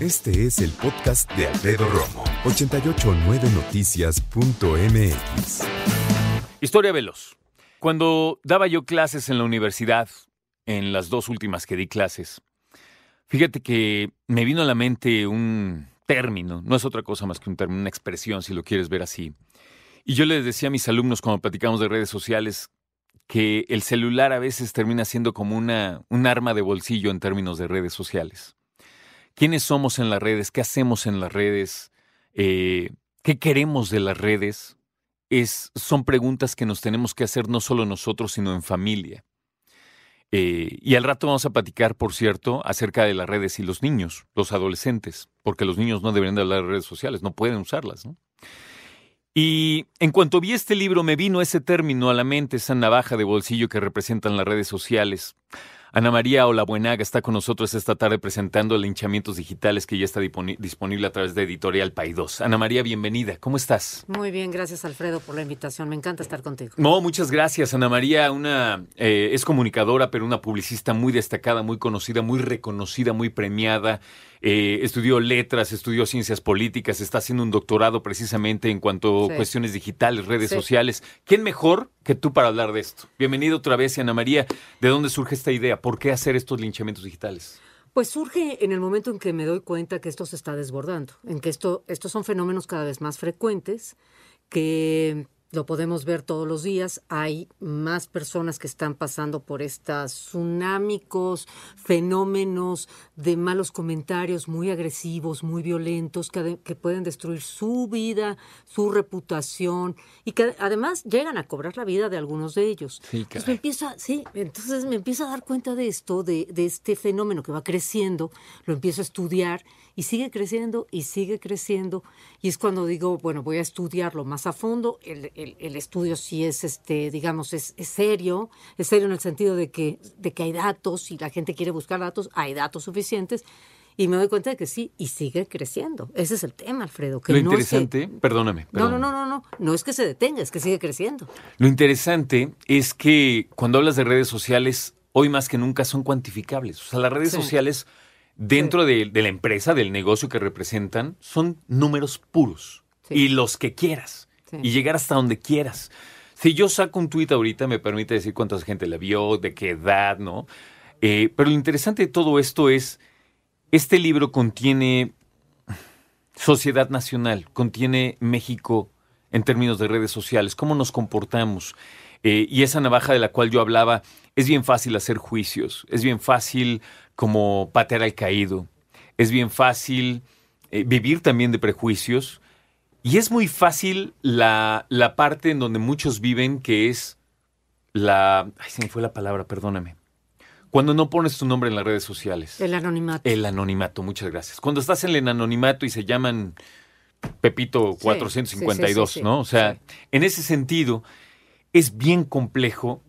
Este es el podcast de Alfredo Romo. 889noticias.mx. Historia veloz. Cuando daba yo clases en la universidad, en las dos últimas que di clases, fíjate que me vino a la mente un término, no es otra cosa más que un término, una expresión, si lo quieres ver así. Y yo les decía a mis alumnos cuando platicamos de redes sociales que el celular a veces termina siendo como una, un arma de bolsillo en términos de redes sociales. ¿Quiénes somos en las redes? ¿Qué hacemos en las redes? Eh, ¿Qué queremos de las redes? Es, son preguntas que nos tenemos que hacer no solo nosotros, sino en familia. Eh, y al rato vamos a platicar, por cierto, acerca de las redes y los niños, los adolescentes, porque los niños no deberían de hablar de redes sociales, no pueden usarlas. ¿no? Y en cuanto vi este libro me vino ese término a la mente, esa navaja de bolsillo que representan las redes sociales. Ana María Olabuenaga está con nosotros esta tarde presentando Linchamientos Digitales que ya está disponible a través de Editorial Paidós. Ana María, bienvenida. ¿Cómo estás? Muy bien, gracias Alfredo por la invitación. Me encanta estar contigo. No, muchas gracias. Ana María una, eh, es comunicadora, pero una publicista muy destacada, muy conocida, muy reconocida, muy premiada. Eh, estudió letras, estudió ciencias políticas, está haciendo un doctorado precisamente en cuanto a cuestiones digitales, redes sociales. ¿Quién mejor que tú para hablar de esto? Bienvenido otra vez, Ana María. ¿De dónde surge esta idea? ¿Por qué hacer estos linchamientos digitales? Pues surge en el momento en que me doy cuenta que esto se está desbordando, en que esto, estos son fenómenos cada vez más frecuentes, que lo podemos ver todos los días. Hay más personas que están pasando por estos tsunámicos fenómenos de malos comentarios muy agresivos, muy violentos, que, que, pueden destruir su vida, su reputación y que además llegan a cobrar la vida de algunos de ellos. Sí, entonces me empieza, sí, entonces me empiezo a dar cuenta de esto, de, de este fenómeno que va creciendo, lo empiezo a estudiar y sigue creciendo y sigue creciendo. Y es cuando digo, bueno, voy a estudiarlo más a fondo. El, el, el estudio sí es, este, digamos, es, es, serio, es serio en el sentido de que, de que hay datos y la gente quiere buscar datos, hay datos suficientes. Y me doy cuenta de que sí, y sigue creciendo. Ese es el tema, Alfredo. Que Lo no interesante, es que, perdóname, perdóname. No, no, no, no, no. No es que se detenga, es que sigue creciendo. Lo interesante es que cuando hablas de redes sociales, hoy más que nunca son cuantificables. O sea, las redes Sí. sociales dentro de, de la empresa, del negocio que representan, son números puros. Sí. Y los que quieras. Y llegar hasta donde quieras. Si yo saco un tuit ahorita, me permite decir cuánta gente la vio, de qué edad, ¿no? Eh, pero lo interesante de todo esto es, este libro contiene sociedad nacional, contiene México en términos de redes sociales, cómo nos comportamos. Eh, y esa navaja de la cual yo hablaba, es bien fácil hacer juicios, es bien fácil como patear al caído, es bien fácil eh, vivir también de prejuicios. Y es muy fácil la, la parte en donde muchos viven, que es la... Ay, se me fue la palabra, perdóname. Cuando no pones tu nombre en las redes sociales. El anonimato. El anonimato, muchas gracias. Cuando estás en el anonimato y se llaman Pepito Sí, 452, sí, sí, sí, ¿no? O sea, en ese sentido, es bien complejo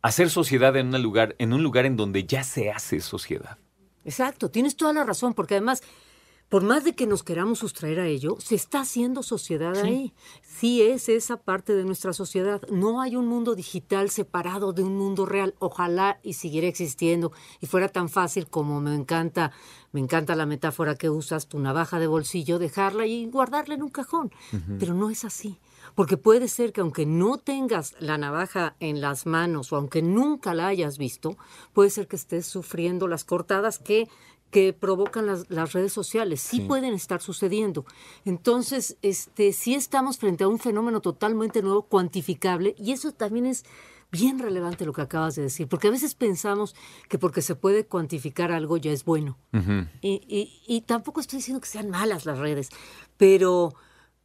hacer sociedad en un lugar, en un lugar en donde ya se hace sociedad. Exacto, tienes toda la razón, porque además, por más de que nos queramos sustraer a ello, se está haciendo sociedad ahí. Sí es esa parte de nuestra sociedad. No hay un mundo digital separado de un mundo real. Ojalá y siguiera existiendo y fuera tan fácil como me encanta, me encanta la metáfora que usas, tu navaja de bolsillo, dejarla y guardarla en un cajón. Pero no es así. Porque puede ser que aunque no tengas la navaja en las manos o aunque nunca la hayas visto, puede ser que estés sufriendo las cortadas que, que provocan las, las redes sociales. Sí, Sí. pueden estar sucediendo. Entonces, este, sí estamos frente a un fenómeno totalmente nuevo, cuantificable, y eso también es bien relevante lo que acabas de decir, porque a veces pensamos que porque se puede cuantificar algo ya es bueno. Y, y- y tampoco estoy diciendo que sean malas las redes, pero,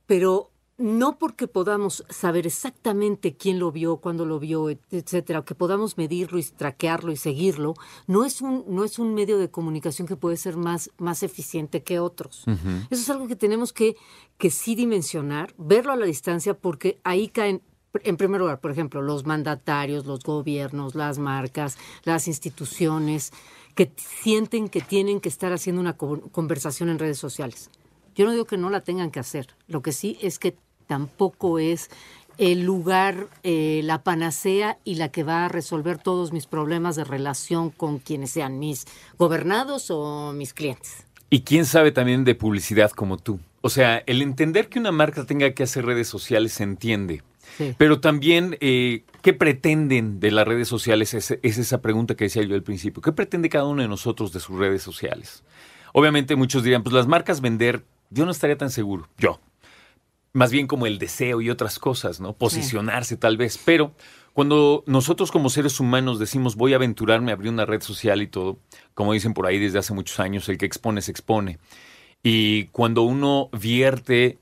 pero no porque podamos saber exactamente quién lo vio, cuándo lo vio, et- etcétera, que podamos medirlo y traquearlo y seguirlo, no es un, no es un medio de comunicación que puede ser más, más eficiente que otros. Eso es algo que tenemos que, que sí dimensionar, verlo a la distancia, porque ahí caen, en primer lugar, por ejemplo, los mandatarios, los gobiernos, las marcas, las instituciones, que sienten que tienen que estar haciendo una co- conversación en redes sociales. Yo no digo que no la tengan que hacer. Lo que sí es que tampoco es el lugar, eh, la panacea y la que va a resolver todos mis problemas de relación con quienes sean mis gobernados o mis clientes. Y quién sabe también de publicidad como tú. O sea, el entender que una marca tenga que hacer redes sociales se entiende. Sí. Pero también, eh, ¿qué pretenden de las redes sociales? Es, es esa pregunta que decía yo al principio. ¿Qué pretende cada uno de nosotros de sus redes sociales? Obviamente muchos dirían, pues las marcas vender, yo no estaría tan seguro, yo. Más bien como el deseo y otras cosas, ¿no? Posicionarse tal vez. Pero cuando nosotros como seres humanos decimos voy a aventurarme a abrir una red social y todo, como dicen por ahí desde hace muchos años, el que expone se expone. Y cuando uno vierte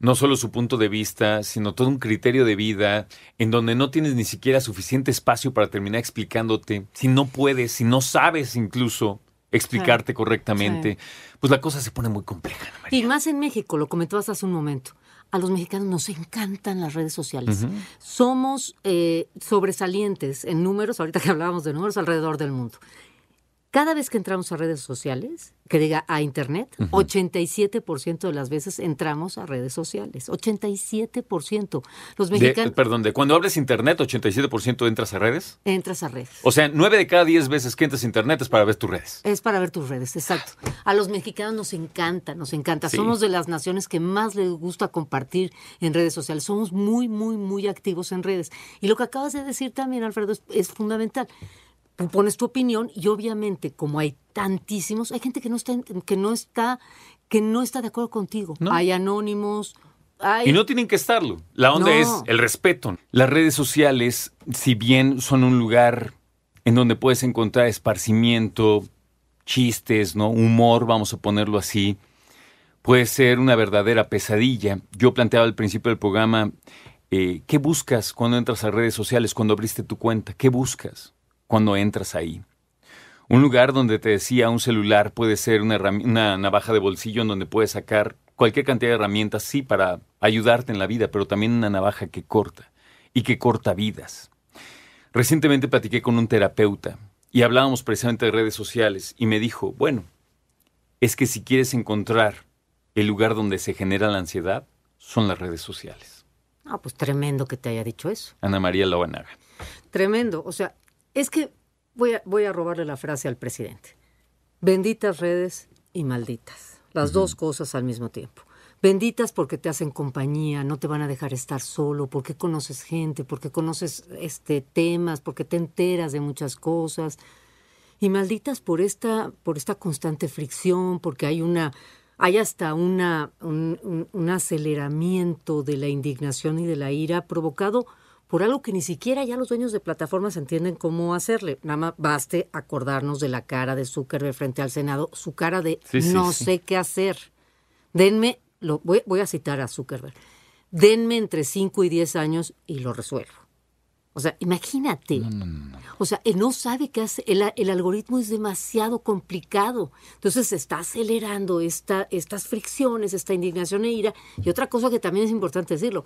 no solo su punto de vista, sino todo un criterio de vida en donde no tienes ni siquiera suficiente espacio para terminar explicándote, si no puedes, si no sabes incluso explicarte correctamente, pues la cosa se pone muy compleja. Ana María. Y más en México, lo comentabas hace un momento. A los mexicanos nos encantan las redes sociales. Somos eh, sobresalientes en números, ahorita que hablábamos de números, alrededor del mundo. Cada vez que entramos a redes sociales, que diga a Internet, 87% de las veces entramos a redes sociales. 87%. Los De- mexicanos perdón, de cuando abres internet, 87% entras a redes. entras a redes. O sea, 9 de cada 10 veces que entras a internet es para ver tus redes. Es para ver tus redes, exacto. A los mexicanos nos encanta, nos encanta. Sí. Somos de las naciones que más les gusta compartir en redes sociales. Somos muy, muy, muy activos en redes. Y lo que acabas de decir también, Alfredo, es, es fundamental. Tú pones tu opinión y obviamente, como hay tantísimos, hay gente que no está, que no está, que no está de acuerdo contigo. No. Hay anónimos. Y no tienen que estarlo. La onda No. es el respeto. Las redes sociales, si bien son un lugar en donde puedes encontrar esparcimiento, chistes, ¿no? Humor, vamos a ponerlo así, puede ser una verdadera pesadilla. Yo planteaba al principio del programa, eh, ¿qué buscas cuando entras a redes sociales, cuando abriste tu cuenta? ¿Qué buscas cuando entras ahí? Un lugar donde te decía un celular puede ser una, navaja de bolsillo en donde puedes sacar cualquier cantidad de herramientas, sí, para ayudarte en la vida, pero también una navaja que corta y que corta vidas. Recientemente platiqué con un terapeuta y hablábamos precisamente de redes sociales y me dijo, bueno, es que si quieres encontrar el lugar donde se genera la ansiedad, son las redes sociales. Ah, pues tremendo que te haya dicho eso. Ana María Loanaga. Tremendo. O sea, es que voy a, voy a robarle la frase al presidente. Benditas redes y malditas. Las dos cosas al mismo tiempo. Benditas porque te hacen compañía, no te van a dejar estar solo, porque conoces gente, porque conoces este temas, porque te enteras de muchas cosas. Y malditas por esta, por esta constante fricción, porque hay una, hay hasta una, un, un- un aceleramiento de la indignación y de la ira provocado por algo que ni siquiera ya los dueños de plataformas entienden cómo hacerle. Nada más baste acordarnos de la cara de Zuckerberg frente al Senado, su cara de Sí, no sí. sé qué hacer. Denme, lo, voy, voy a citar a Zuckerberg, denme entre 5 y 10 años y lo resuelvo. O sea, imagínate. O sea, él no sabe qué hace. El, el algoritmo es demasiado complicado. Entonces se está acelerando esta, estas fricciones, esta indignación e ira. Y otra cosa que también es importante decirlo,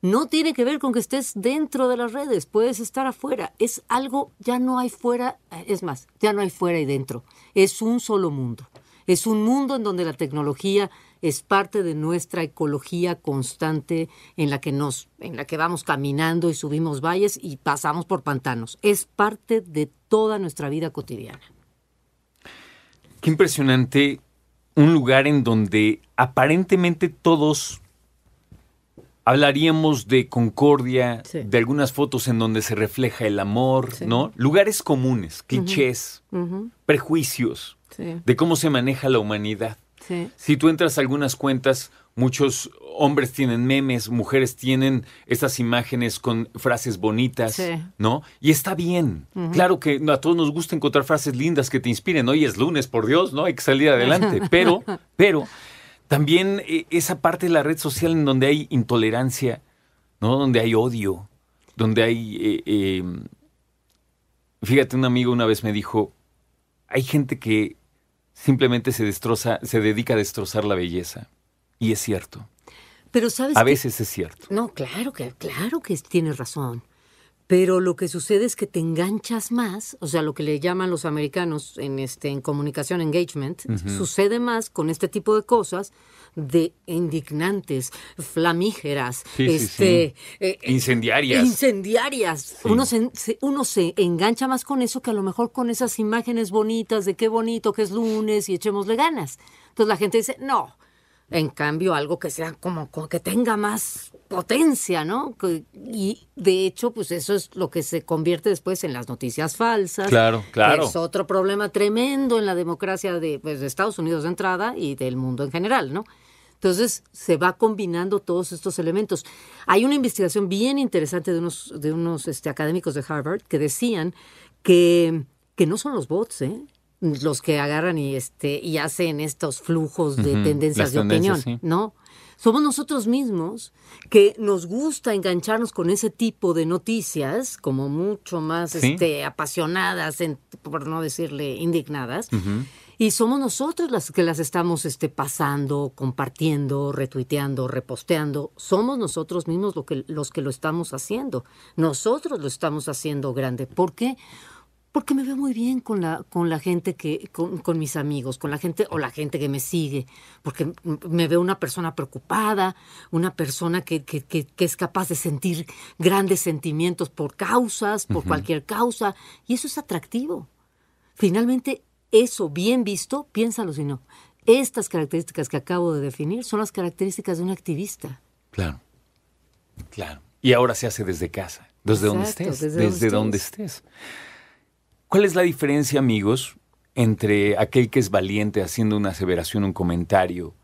no tiene que ver con que estés dentro de las redes, puedes estar afuera. Es algo, ya no hay fuera, es más, ya no hay fuera y dentro. Es un solo mundo. Es un mundo en donde la tecnología es parte de nuestra ecología constante en la que nos en la que vamos caminando y subimos valles y pasamos por pantanos. Es parte de toda nuestra vida cotidiana. Qué impresionante un lugar en donde aparentemente todos hablaríamos de concordia, Sí. de algunas fotos en donde se refleja el amor, Sí. ¿no? Lugares comunes, clichés, prejuicios sí, de cómo se maneja la humanidad. Si tú entras a algunas cuentas, muchos hombres tienen memes, mujeres tienen estas imágenes con frases bonitas, Sí. ¿no? Y está bien. Claro que a todos nos gusta encontrar frases lindas que te inspiren. Hoy es lunes, por Dios, ¿no? Hay que salir adelante. Pero, pero también eh, esa parte de la red social en donde hay intolerancia, ¿no? Donde hay odio, donde hay... eh, eh, fíjate, un amigo una vez me dijo, hay gente que simplemente se destroza, se dedica a destrozar la belleza. Y es cierto. Pero sabes A que- veces es cierto. No, claro que, claro que tienes razón. Pero lo que sucede es que te enganchas más, o sea, lo que le llaman los americanos en este en comunicación engagement, sucede más con este tipo de cosas de indignantes, flamígeras, Sí, este sí. eh, eh, Incendiarias. incendiarias. Uno, se, se- uno se engancha más con eso que a lo mejor con esas imágenes bonitas de qué bonito que es lunes y echémosle ganas. Entonces la gente dice, no. En cambio, algo que sea como, como que tenga más potencia, ¿no? Que- y de hecho, pues eso es lo que se convierte después en las noticias falsas. Claro, claro. Es otro problema tremendo en la democracia de, pues, de Estados Unidos de entrada y del mundo en general, ¿no? Entonces se va combinando todos estos elementos. Hay una investigación bien interesante de unos, de unos este, académicos de Harvard que decían que, que no son los bots, ¿eh? Los que agarran y este y hacen estos flujos de tendencias de opinión, sí. ¿no? Somos nosotros mismos que nos gusta engancharnos con ese tipo de noticias, como mucho más Sí. este, apasionadas, en- por no decirle indignadas, y somos nosotros las que las estamos este, pasando, compartiendo, retuiteando, reposteando. Somos nosotros mismos lo que, los que lo estamos haciendo. Nosotros lo estamos haciendo grande. ¿Por qué? Porque me veo muy bien con la, con la gente que, con, con mis amigos, con la gente o la gente que me sigue, porque me veo una persona preocupada, una persona que, que, que- que es capaz de sentir grandes sentimientos por causas, por cualquier causa, y eso es atractivo. Finalmente, eso bien visto, piénsalo si no. Estas características que acabo de definir son las características de un activista. Claro. Claro. Y ahora se hace desde casa, desde donde estés, desde desde, donde donde estés. ¿Cuál es la diferencia, amigos, entre aquel que es valiente haciendo una aseveración, un comentario,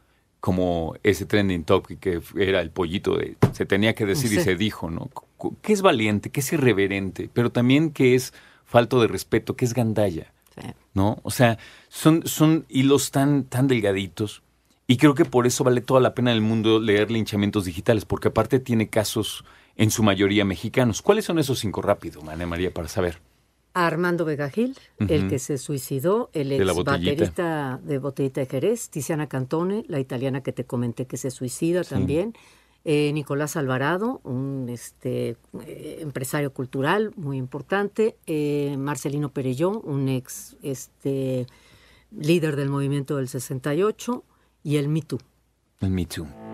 como ese trending topic que era el pollito de se tenía que decir y se dijo, ¿no? ¿Qué es valiente? ¿Qué es irreverente? Pero también que es falto de respeto, que es gandalla. Sí. ¿no? O sea, son, son hilos tan, tan delgaditos. Y creo que por eso vale toda la pena en el mundo leer linchamientos digitales, porque aparte tiene casos en su mayoría mexicanos. ¿Cuáles son esos cinco rápido, María María, para saber? Armando Vega Gil, el que se suicidó, el ex baterista de Botellita de Jerez, Tiziana Cantone, la italiana que te comenté que se suicida también, eh, Nicolás Alvarado, un este, eh, empresario cultural muy importante, eh, Marcelino Perelló, un ex este, líder del movimiento del 68, y el Me Too. El Me Too.